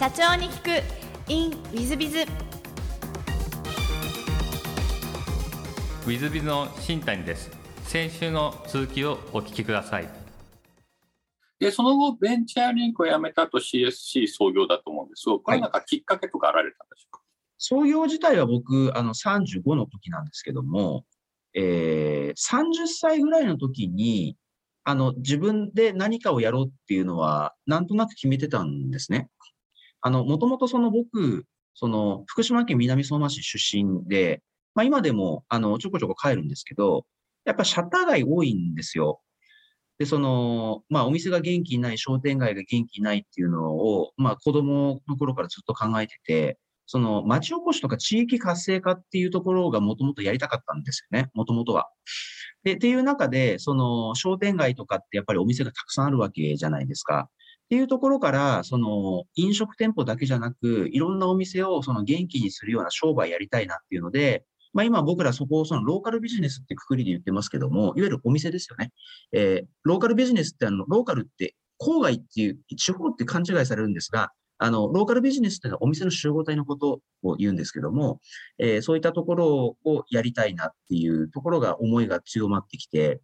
社長に聞く。In ウィズビズウィズビズの新谷です。先週の続きをお聞きください。で、その後、ベンチャーリンクを辞めた後 CSC 創業だと思うんです。が、これなんかきっかけとかあられたんでしょうか、創業自体は僕、あの、35の時なんですけども、えー、30歳ぐらいの時に、あの、自分で何かをやろうっていうのは、なんとなく決めてたんですね。あの、もともとその僕、その、福島県南相馬市出身で、まあ今でも、あの、ちょこちょこ帰るんですけど、やっぱシャッター街多いんですよ。で、その、まあお店が元気ない、商店街が元気ないっていうのを、まあ子供の頃からずっと考えてて、その町おこしとか地域活性化っていうところがもともとやりたかったんですよね、もともとは。で、っていう中で、その商店街とかってやっぱりお店がたくさんあるわけじゃないですか。っていうところから、その飲食店舗だけじゃなく、いろんなお店をその元気にするような商売やりたいなっていうので、まあ今僕らそこをそのローカルビジネスってくくりで言ってますけども、いわゆるお店ですよね。えー、ローカルビジネスってあの、ローカルって郊外っていう、地方って勘違いされるんですが、あの、ローカルビジネスっていうのはお店の集合体のことを言うんですけども、えー、そういったところをやりたいなっていうところが思いが強まってきて、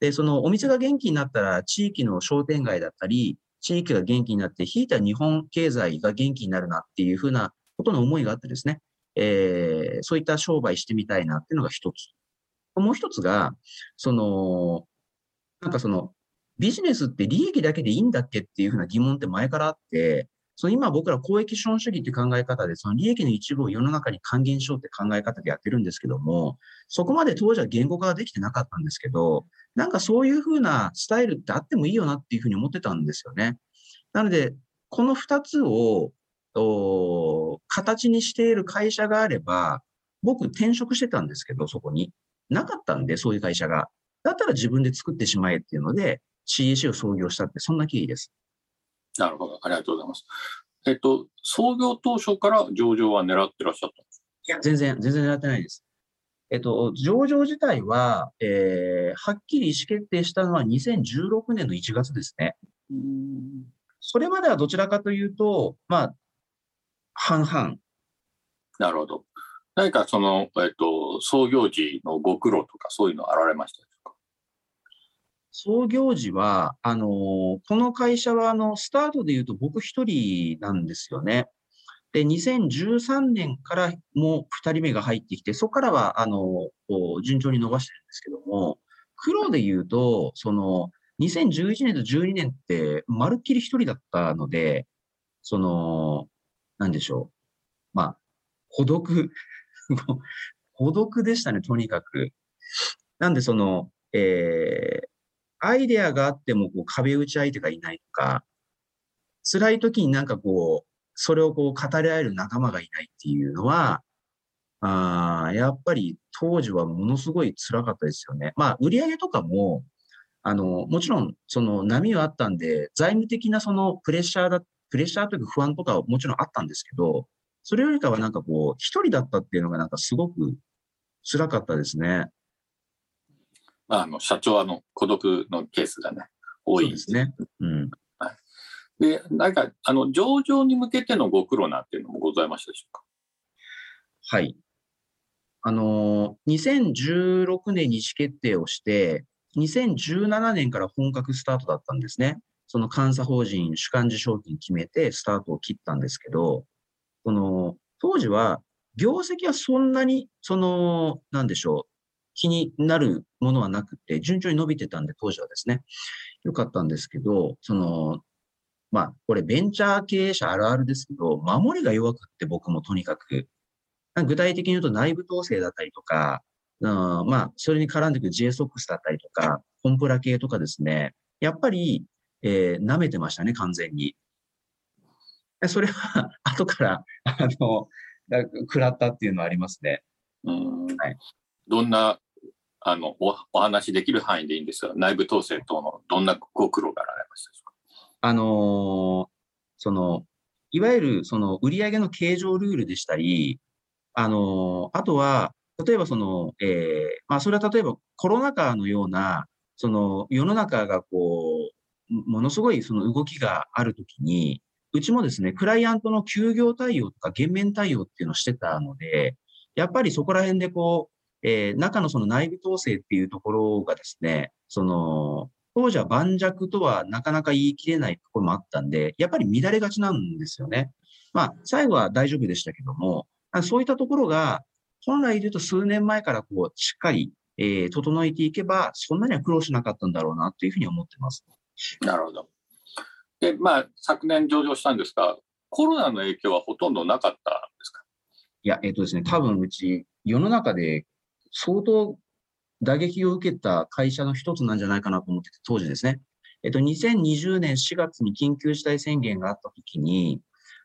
で、そのお店が元気になったら地域の商店街だったり、地域が元気になって、引いた日本経済が元気になるなっていうふうなことの思いがあってですね、えー、そういった商売してみたいなっていうのが一つ。もう一つが、その、なんかその、ビジネスって利益だけでいいんだっけっていうふうな疑問って前からあって、その今僕ら公益資本主義っていう考え方で、その利益の一部を世の中に還元しようって考え方でやってるんですけども、そこまで当時は言語化ができてなかったんですけど、なんかそういうふうなスタイルってあってもいいよなっていうふうに思ってたんですよね。なので、この二つを、形にしている会社があれば、僕転職してたんですけど、そこに。なかったんで、そういう会社が。だったら自分で作ってしまえっていうので、CAC を創業したって、そんな経緯です。なるほど。ありがとうございます。えっと、創業当初から上場は狙ってらっしゃったんですいや、全然、全然狙ってないです。えっと、上場自体は、えー、はっきり意思決定したのは2016年の1月ですね。それまではどちらかというと、まあ、半々。なるほど。何かその、えっと、創業時のご苦労とかそういうのあられました？創業時は、あの、この会社は、あの、スタートで言うと僕一人なんですよね。で、2013年からも二人目が入ってきて、そこからは、あの、順調に伸ばしてるんですけども、黒で言うと、その、2011年と12年って、まるっきり一人だったので、その、なんでしょう。まあ、孤独 孤独でしたね、とにかく。なんで、その、えー、アイデアがあってもこう壁打ち相手がいないとか、辛い時になんかこう、それをこう語り合える仲間がいないっていうのは、あやっぱり当時はものすごい辛かったですよね。まあ、売り上げとかも、あの、もちろん、その波はあったんで、財務的なそのプレッシャーだ、プレッシャーというか不安とかはもちろんあったんですけど、それよりかはなんかこう、一人だったっていうのがなんかすごく辛かったですね。あの、社長はの孤独のケースがね、多いですね。うん。はい。で、なんか、あの、上場に向けてのご苦労なっていうのもございましたでしょうか？はい。あの、2016年に意思決定をして、2017年から本格スタートだったんですね。その監査法人主幹事賞金決めてスタートを切ったんですけど、その、当時は業績はそんなに、その、なんでしょう、気になるものはなくて、順調に伸びてたんで、当時はですね、よかったんですけど、その、まあ、これベンチャー経営者あるあるですけど、守りが弱くって僕もとにかく、具体的に言うと内部統制だったりとか、うん、まあ、それに絡んでくる JSOX だったりとか、コンプラ系とかですね、やっぱり、えー、舐めてましたね、完全に。それは、後から、あの、食らったっていうのはありますね。うん。はい。どんなあのおお話できる範囲でいいんですが、内部統制等のどんなご苦労があられましたでしょうか？あのー、その、いわゆるその売上の計上ルールでしたり、あのー、あとは、例えばその、えー、まあそれは例えばコロナ禍のような、その世の中がこう、ものすごいその動きがあるときに、うちもですね、クライアントの休業対応とか減免対応っていうのをしてたので、やっぱりそこら辺でこう、えー、中のその内部統制っていうところがですね、その、当時は盤石とはなかなか言い切れないところもあったんで、やっぱり乱れがちなんですよね。まあ、最後は大丈夫でしたけども、そういったところが、本来で言うと数年前からこう、しっかり、えー、整えていけば、そんなには苦労しなかったんだろうなというふうに思ってます。なるほど。で、まあ、昨年上場したんですが、コロナの影響はほとんどなかったんですか？いや、えっ、ー、とですね、多分うち、世の中で相当打撃を受けた会社の一つなんじゃないかなと思ってて、当時ですね。えっと、2020年4月に緊急事態宣言があったときに、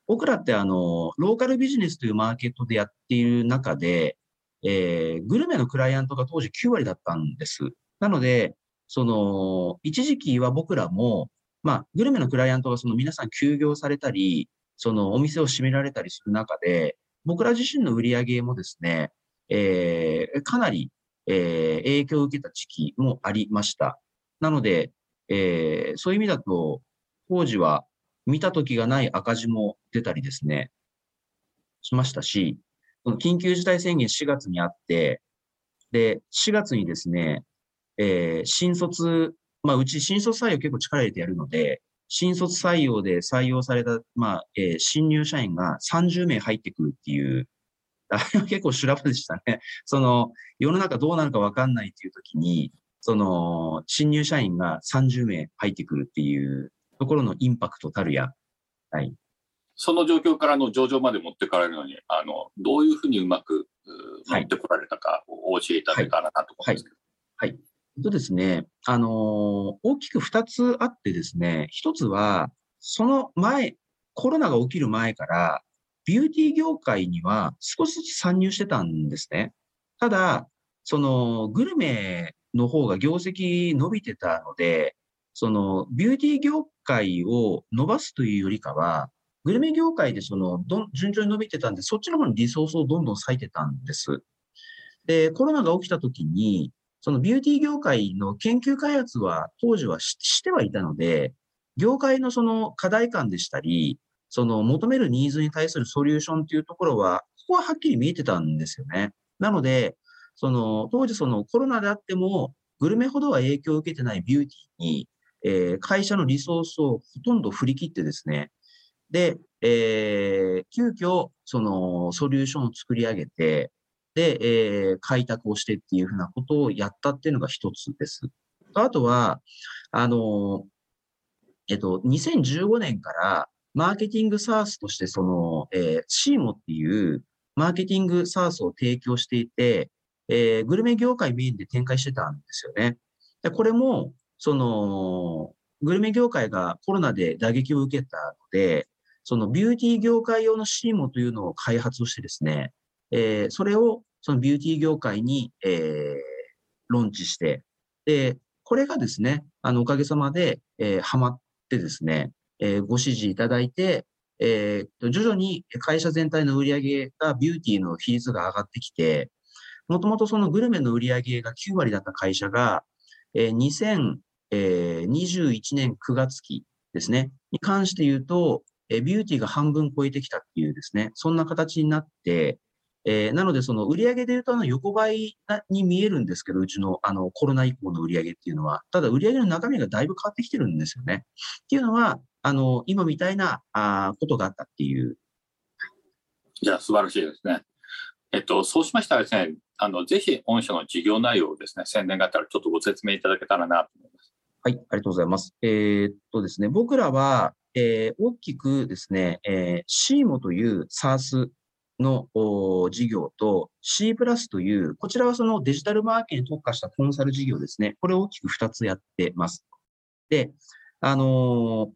僕らってあの、ローカルビジネスというマーケットでやっている中で、えー、グルメのクライアントが当時9割だったんです。なので、その、一時期は僕らも、まあ、グルメのクライアントがその皆さん休業されたり、そのお店を閉められたりする中で、僕ら自身の売り上げもですね、えー、かなりえー、影響を受けた時期もありました。なので、えー、そういう意味だと、当時は見た時がない赤字も出たりですね、しましたし、緊急事態宣言4月にあって、で、4月にですね、えー、新卒、まあ、うち新卒採用結構力入れてやるので、新卒採用で採用された、まあ、えー、新入社員が30名入ってくるっていうあれは結構修羅場でしたね。その、世の中どうなるかわかんないっていう時に、その、新入社員が30名入ってくるっていうところのインパクトたるや。はい。その状況からの上場まで持ってかれるのに、あの、どういうふうにうまく持ってこられたか、お教えいただけたらなと思うんですけど。はい。はい、えっとですね、あのー、大きく二つあってですね、一つは、その前、コロナが起きる前から、ビューティー業界には少しずつ参入してたんですね。ただ、そのグルメの方が業績伸びてたので、そのビューティー業界を伸ばすというよりかは、グルメ業界でそのど順調に伸びてたんで、そっちの方にリソースをどんどん割いてたんです。で、コロナが起きた時に、そのビューティー業界の研究開発は当時はしてはいたので、業界のその課題感でしたり、その求めるニーズに対するソリューションっていうところは、ここははっきり見えてたんですよね。なので、その当時そのコロナであっても、グルメほどは影響を受けてないビューティーに、えー、会社のリソースをほとんど振り切ってですね、で、えー、急遽、そのソリューションを作り上げて、で、えー、開拓をしてっていうふうなことをやったっていうのが一つです。あとは、あの、えっと、2015年からマーケティングサースとして、その、えー、シーモっていうマーケティングサースを提供していて、えー、グルメ業界メインで展開してたんですよね。でこれも、その、グルメ業界がコロナで打撃を受けたので、そのビューティー業界用のシーモというのを開発をしてですね、えー、それをそのビューティー業界に、えー、ローンチして、で、これがですね、あの、おかげさまで、えー、ハマってですね、え、ご指示いただいて、えー、徐々に会社全体の売り上げがビューティーの比率が上がってきて、もともとそのグルメの売り上げが9割だった会社が、えー、2021年9月期ですね、に関して言うと、えー、ビューティーが半分超えてきたっていうですね、そんな形になって、えー、なので、その売上で言うとあの横ばいに見えるんですけど、うちのあのコロナ以降の売上っていうのは、ただ売上の中身がだいぶ変わってきてるんですよね。っていうのは、あの、今みたいなあことがあったっていう。じゃあ、素晴らしいですね。えっと、そうしましたらですね、あの、ぜひ、御社の事業内容をですね、宣伝があったらちょっとご説明いただけたらなと思います。はい、ありがとうございます。えー、っとですね、僕らは、えー、大きくですね、えー、シーモという SARS の事業と C プラスという、こちらはそのデジタルマーケに特化したコンサル事業ですね。これを大きく2つやってます。で、あのー、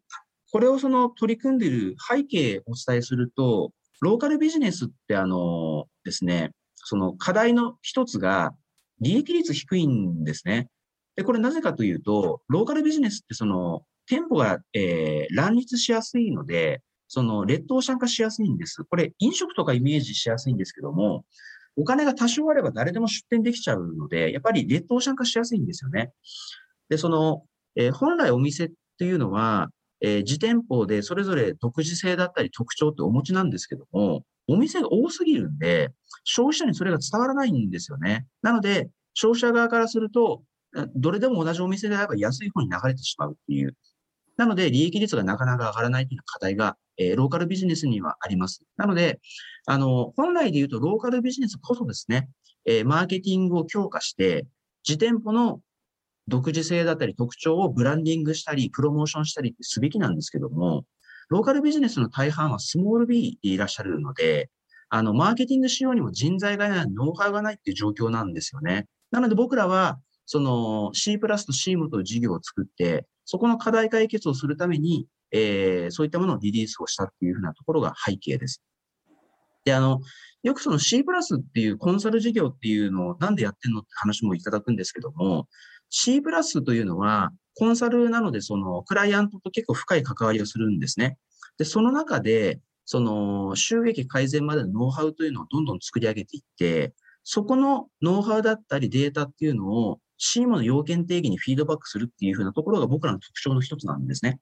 これをその取り組んでいる背景をお伝えすると、ローカルビジネスってあのー、ですね、その課題の一つが利益率低いんですね。で、これなぜかというと、ローカルビジネスってその店舗が、えー、乱立しやすいので、その劣等者化しやすいんです。これ飲食とかイメージしやすいんですけども、お金が多少あれば誰でも出店できちゃうので、やっぱり劣等者化しやすいんですよね。で、その、えー、本来お店っていうのは、えー、自店舗でそれぞれ独自性だったり特徴ってお持ちなんですけども、お店が多すぎるんで、消費者にそれが伝わらないんですよね。なので、消費者側からすると、どれでも同じお店であれば安い方に流れてしまうっていう。なので、利益率がなかなか上がらないという課題が、えー、ローカルビジネスにはあります。なので、あの、本来で言うと、ローカルビジネスこそですね、えー、マーケティングを強化して、自店舗の独自性だったり特徴をブランディングしたり、プロモーションしたりってすべきなんですけども、ローカルビジネスの大半はスモール B でいらっしゃるので、あの、マーケティング仕様にも人材がない、ノウハウがないっていう状況なんですよね。なので僕らは、その C プラスと CM という事業を作って、そこの課題解決をするために、えー、そういったものをリリースをしたっていうふうなところが背景です。で、あの、よくその C プラスっていうコンサル事業っていうのをなんでやってんのって話もいただくんですけども、C プラスというのは、コンサルなので、その、クライアントと結構深い関わりをするんですね。で、その中で、その、収益改善までのノウハウというのをどんどん作り上げていって、そこのノウハウだったりデータっていうのを CM の要件定義にフィードバックするっていうふうなところが僕らの特徴の一つなんですね。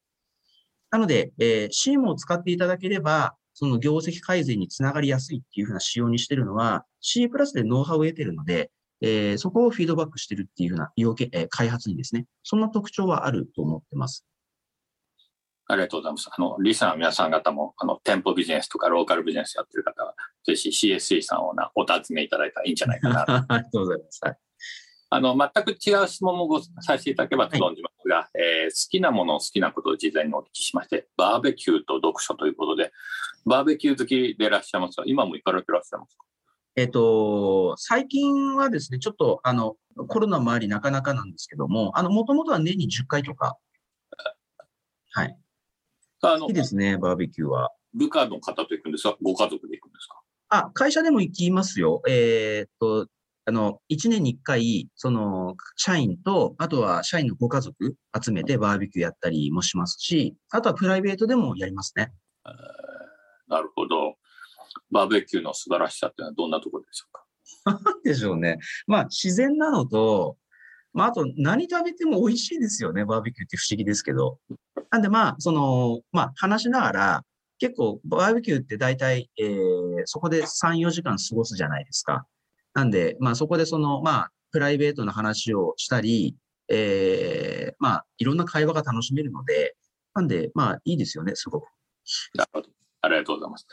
なので、えー、CM を使っていただければ、その業績改善につながりやすいっていうふうな仕様にしてるのは C プラスでノウハウを得てるので、えー、そこをフィードバックしてるっていうふうな要件、えー、開発にですね、そんな特徴はあると思ってます。ありがとうございます。あの、リスナーの皆さん方も、あの、店舗ビジネスとかローカルビジネスやってる方は、ぜひ CSC さんをなお尋ねいただいたらいいんじゃないかな。ありがとうございます。はい、あの、全く違う質問もごさせていただければと存じますが、はい、えー、好きなもの、好きなことを事前にお聞きしまして、バーベキューと読書ということで、バーベキュー好きでいらっしゃいますが、今も行かれてらっしゃいますか？えっ、と、最近はですね、ちょっと、あの、コロナもありなかなかなんですけども、あの、もともとは年に10回とか、はい。あの、好きですね、バーベキューは。部下の方と行くんですか？ご家族で行くんですか？あ、会社でも行きますよ。えー、っと、あの、1年に1回、その、社員と、あとは社員のご家族集めてバーベキューやったりもしますし、あとはプライベートでもやりますね。えー、なるほど。バーベキューの素晴らしさっていうのはどんなところでしょうか？な んでしょうね。まあ、自然なのと、まあ、あと、何食べても美味しいですよね、バーベキューって不思議ですけど。なんで、まあ、その、まあ、話しながら、結構、バーベキューって大体、えー、そこで3、4時間過ごすじゃないですか。なんで、まあ、そこでその、まあ、プライベートな話をしたり、えー、まあ、いろんな会話が楽しめるので、なんで、まあ、いいですよね、すごく。なるほど。ありがとうございます。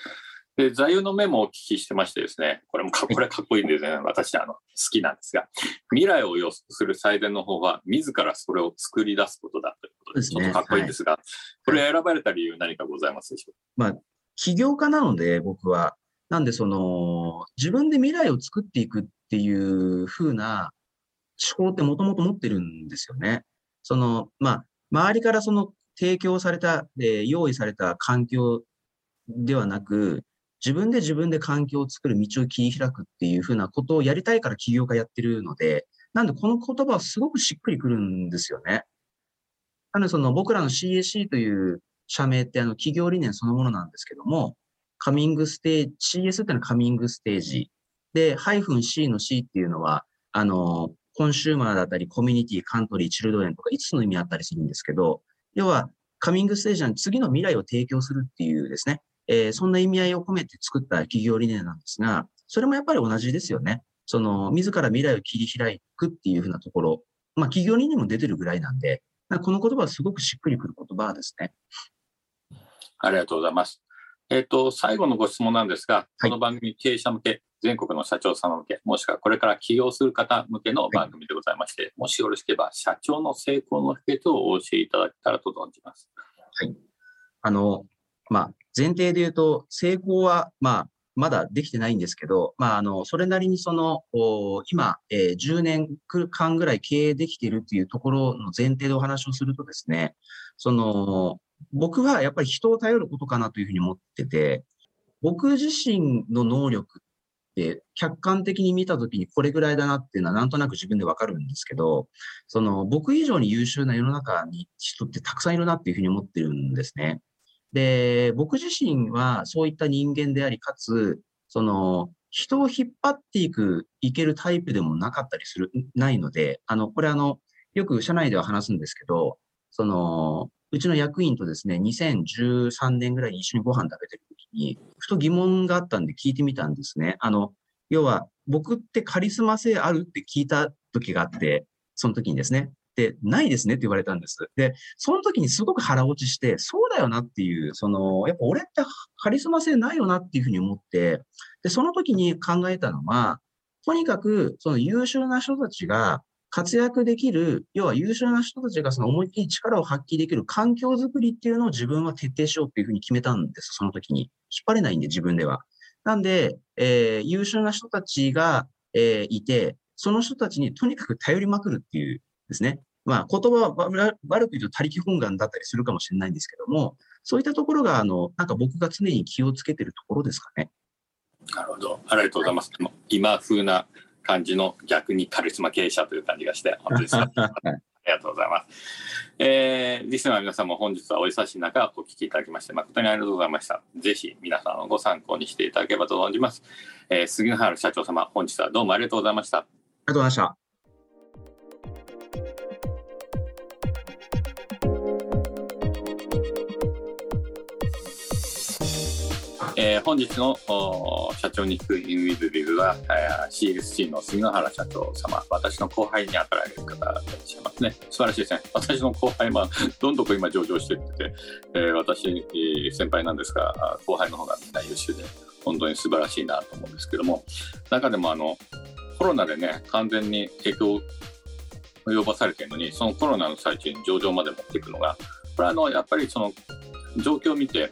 で、座右の銘もお聞きしてましてですね、これもかこれかっこいいんでね、私あの好きなんですが、未来を予測する最善の方は、自らそれを作り出すことだということで、ちょっとかっこいいんですが、はい、これ選ばれた理由何かございますでしょう？か、まあ、起業家なので、僕は。なんで、その、自分で未来を作っていくっていう風な思考ってもともと持ってるんですよね。その、まあ、周りからその提供された、で用意された環境ではなく、自分で自分で環境を作る道を切り開くっていうふうなことをやりたいから起業家やってるので、なんでこの言葉はすごくしっくりくるんですよね。なのでその僕らの CAC という社名ってあの企業理念そのものなんですけども、カミングステージ、CS っていうのはカミングステージ。で、ハイフン C の C っていうのは、あの、コンシューマーだったり、コミュニティ、カントリー、チルドレンとか5つの意味あったりするんですけど、要は、カミングステージは次の未来を提供するっていうですね、えー、そんな意味合いを込めて作った企業理念なんですが、それもやっぱり同じですよね。その、自ら未来を切り開くっていうふうなところ、まあ、企業理念も出てるぐらいなんで、この言葉はすごくしっくりくる言葉ですね。ありがとうございます。えっ、ー、と、最後のご質問なんですが、この番組、経営者向け、全国の社長様向け、もしくはこれから起業する方向けの番組でございまして、はい、もしよろしければ、社長の成功の秘訣をお教えいただけたらと存じます。はい。あの、まあ、前提で言うと、成功は、まあ、まだできてないんですけど、まあ、あの、それなりにその、今、えー、10年間ぐらい経営できているっていうところの前提でお話をするとですね、その、僕はやっぱり人を頼ることかなというふうに思ってて、僕自身の能力って客観的に見たときにこれぐらいだなっていうのはなんとなく自分でわかるんですけど、その僕以上に優秀な世の中に人ってたくさんいるなっていうふうに思ってるんですね。で、僕自身はそういった人間であり、かつ、その、人を引っ張っていく、いけるタイプでもなかったりする、ないので、あの、これあの、よく社内では話すんですけど、その、うちの役員とですね、2013年ぐらいに一緒にご飯食べてる時に、ふと疑問があったんで聞いてみたんですね。あの、要は、僕ってカリスマ性あるって聞いた時があって、その時にですね。で、ないですねって言われたんです。で、その時にすごく腹落ちして、そうだよなっていう、その、やっぱ俺ってカリスマ性ないよなっていうふうに思って、で、その時に考えたのは、とにかく、その優秀な人たちが活躍できる、要は優秀な人たちがその思いっきり力を発揮できる環境づくりっていうのを自分は徹底しようっていうふうに決めたんです、その時に。引っ張れないんで、自分では。なんで、えー優秀な人たちが、えーいて、その人たちにとにかく頼りまくるっていうですね。まあ、言葉は悪く言うと他力本願だったりするかもしれないんですけども、そういったところが、あの、なんか僕が常に気をつけてるところですかね。なるほど。ありがとうございます。今風な感じの逆にカリスマ経営者という感じがして、本当にありがとうございます。えー、リスナーの皆さんも本日はお忙しい中お聞きいただきまして誠にありがとうございました。ぜひ皆さんのご参考にしていただければと存じます。えー、杉原社長様、本日はどうもありがとうございました。ありがとうございました。えー本日の社長に聞くインウィズビズは、えー CSC の杉原社長様、私の後輩に当たられる方がいらっしゃいますね。素晴らしいですね。私の後輩はどんどん今上場していってて、えー私、先輩なんですが、後輩の方がみんな優秀で、本当に素晴らしいなと思うんですけども、中でもあの、コロナでね、完全に影響を及ぼされているのに、そのコロナの最中に上場まで持っていくのが、これはあの、やっぱりその、状況を見て、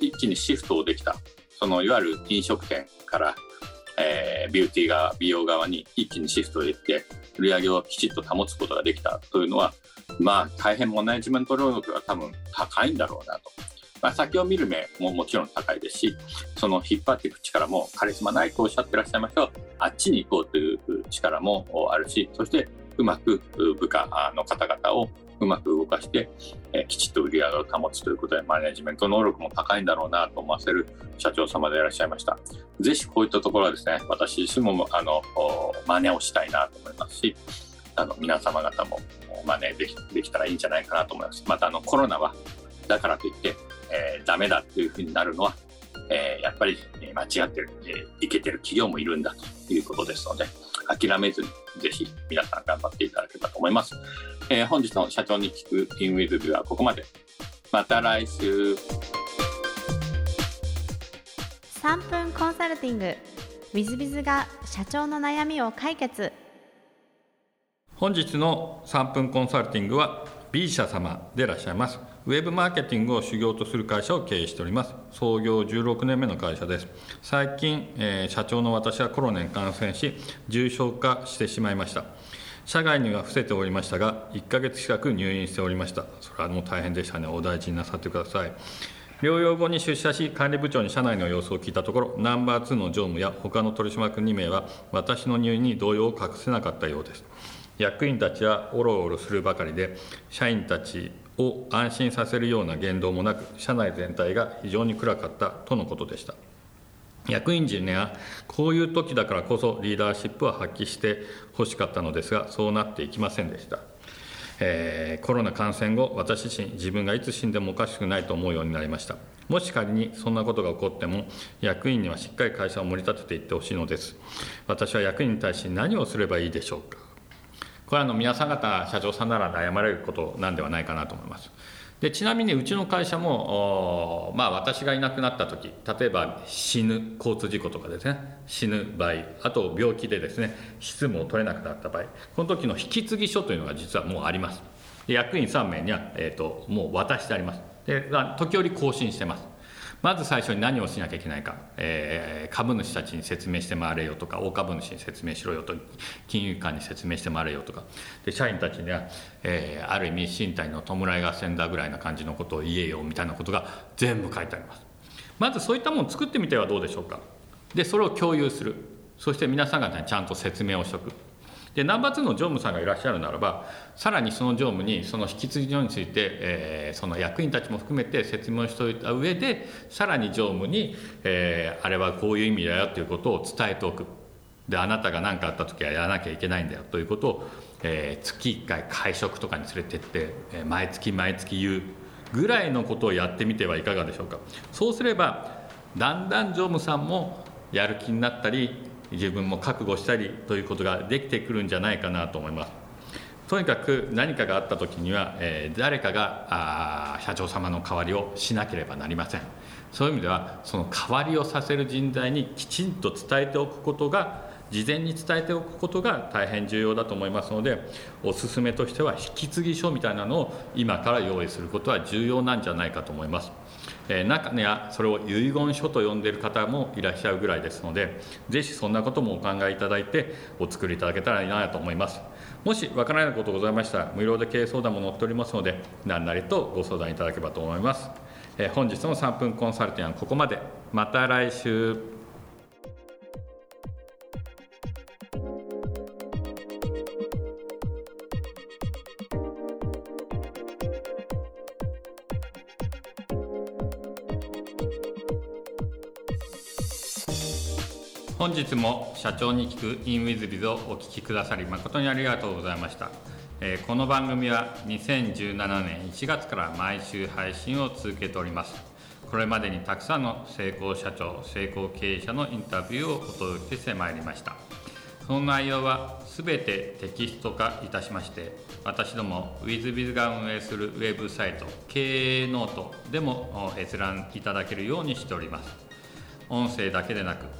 一気にシフトをできた。そのいわゆる飲食店から、えービューティー側、美容側に一気にシフトできて、売り上げをきちっと保つことができたというのは、まあ、大変マネジメント能力が多分高いんだろうなと。まあ、先を見る目ももちろん高いですし、その引っ張っていく力もカリスマないとおっしゃってらっしゃいましたが、あっちに行こうという力もあるし、そしてうまく部下の方々をうまく動かして、えーきちっと売り上げを保つということで、マネジメント能力も高いんだろうなと思わせる社長様でいらっしゃいました。ぜひこういったところはですね、私自身もあの真似をしたいなと思いますし、あの皆様方も真似できできたらいいんじゃないかなと思います。またあのコロナはだからといって、えーダメだっていうふうになるのは、えーやっぱりえー間違ってる、えーいけてる企業もいるんだということですので、諦めずにぜひ皆さん頑張っていただければと思います。えー本日の社長に聞くインウィズビューはここまで。また来週。3分コンサルティング。w i i z が社長の悩みを解決。本日の3分コンサルティングは B 社様でいらっしゃいます。ウェブマーケティングを修行とする会社を経営しております。創業16年目の会社です。最近、えー社長の私はコロナに感染し重症化してしまいました社外には伏せておりましたが1ヶ月近く入院しておりました。それはもう大変でしたね。お大事になさってください。療養後に出社し管理部長に社内の様子を聞いたところナンバー2の常務や他の取締役2名は私の入院に動揺を隠せなかったようです。役員たちはおろおろするばかりで社員たちを安心させるような言動もなく社内全体が非常に暗かったとのことでした。役員陣にはこういう時だからこそリーダーシップを発揮してほしかったのですがそうなっていきませんでした、えーコロナ感染後私自身自分がいつ死んでもおかしくないと思うようになりました。もし仮にそんなことが起こっても役員にはしっかり会社を盛り立てていってほしいのです。私は役員に対し何をすればいいでしょうか。これはあの皆さん方社長さんなら悩まれることなんではないかなと思います。でちなみにうちの会社も、まあ、私がいなくなった時例えば死ぬ交通事故とかですね。死ぬ場合あと病気でですね執務を取れなくなった場合この時の引き継ぎ書というのが実はもうあります。で役員3名には、えー、ともう渡してあります。で時折更新してます。まず最初に何をしなきゃいけないか、えー株主たちに説明して回れよとか大株主に説明しろよと金融機関に説明して回れよとか。で社員たちには、えーある意味身体の弔い合戦だぐらいな感じのことを言えよみたいなことが全部書いてあります。まずそういったものを作ってみてはどうでしょうか。でそれを共有する。そして皆さん方にちゃんと説明をしておく。でナンバー2の常務さんがいらっしゃるならばさらにその常務にその引き継ぎについて、えーその役員たちも含めて説明しておいた上でさらに常務に、えーあれはこういう意味だよということを伝えておく。であなたが何かあった時はやらなきゃいけないんだよということを、えー月1回会食とかに連れてって、えー毎月毎月言うぐらいのことをやってみてはいかがでしょうか。そうすればだんだん常務さんもやる気になったり自分も覚悟したりということができてくるんじゃないかなと思いますとにかく何かがあった時には、えー、誰かが社長様の代わりをしなければなりませんそういう意味ではその代わりをさせる人材にきちんと伝えておくことが事前に伝えておくことが大変重要だと思いますのでおすすめとしては引き継ぎ書みたいなのを今から用意することは重要なんじゃないかと思います。え中にはそれを遺言書と呼んでいる方もいらっしゃるぐらいですのでぜひそんなこともお考えいただいてお作りいただけたらいいなと思います。もしわからないことございましたら無料で経営相談も載っておりますので何なりとご相談いただければと思います、え本日の3分コンサルティングはここまで。また来週。本日も社長に聞く in WizBiz をお聞きくださり誠にありがとうございました、えー、この番組は2017年1月から毎週配信を続けております。これまでにたくさんの成功社長成功経営者のインタビューをお届けしてまいりました。その内容は全てテキスト化いたしまして私ども WizBiz が運営するウェブサイト経営ノートでも閲覧いただけるようにしております。音声だけでなく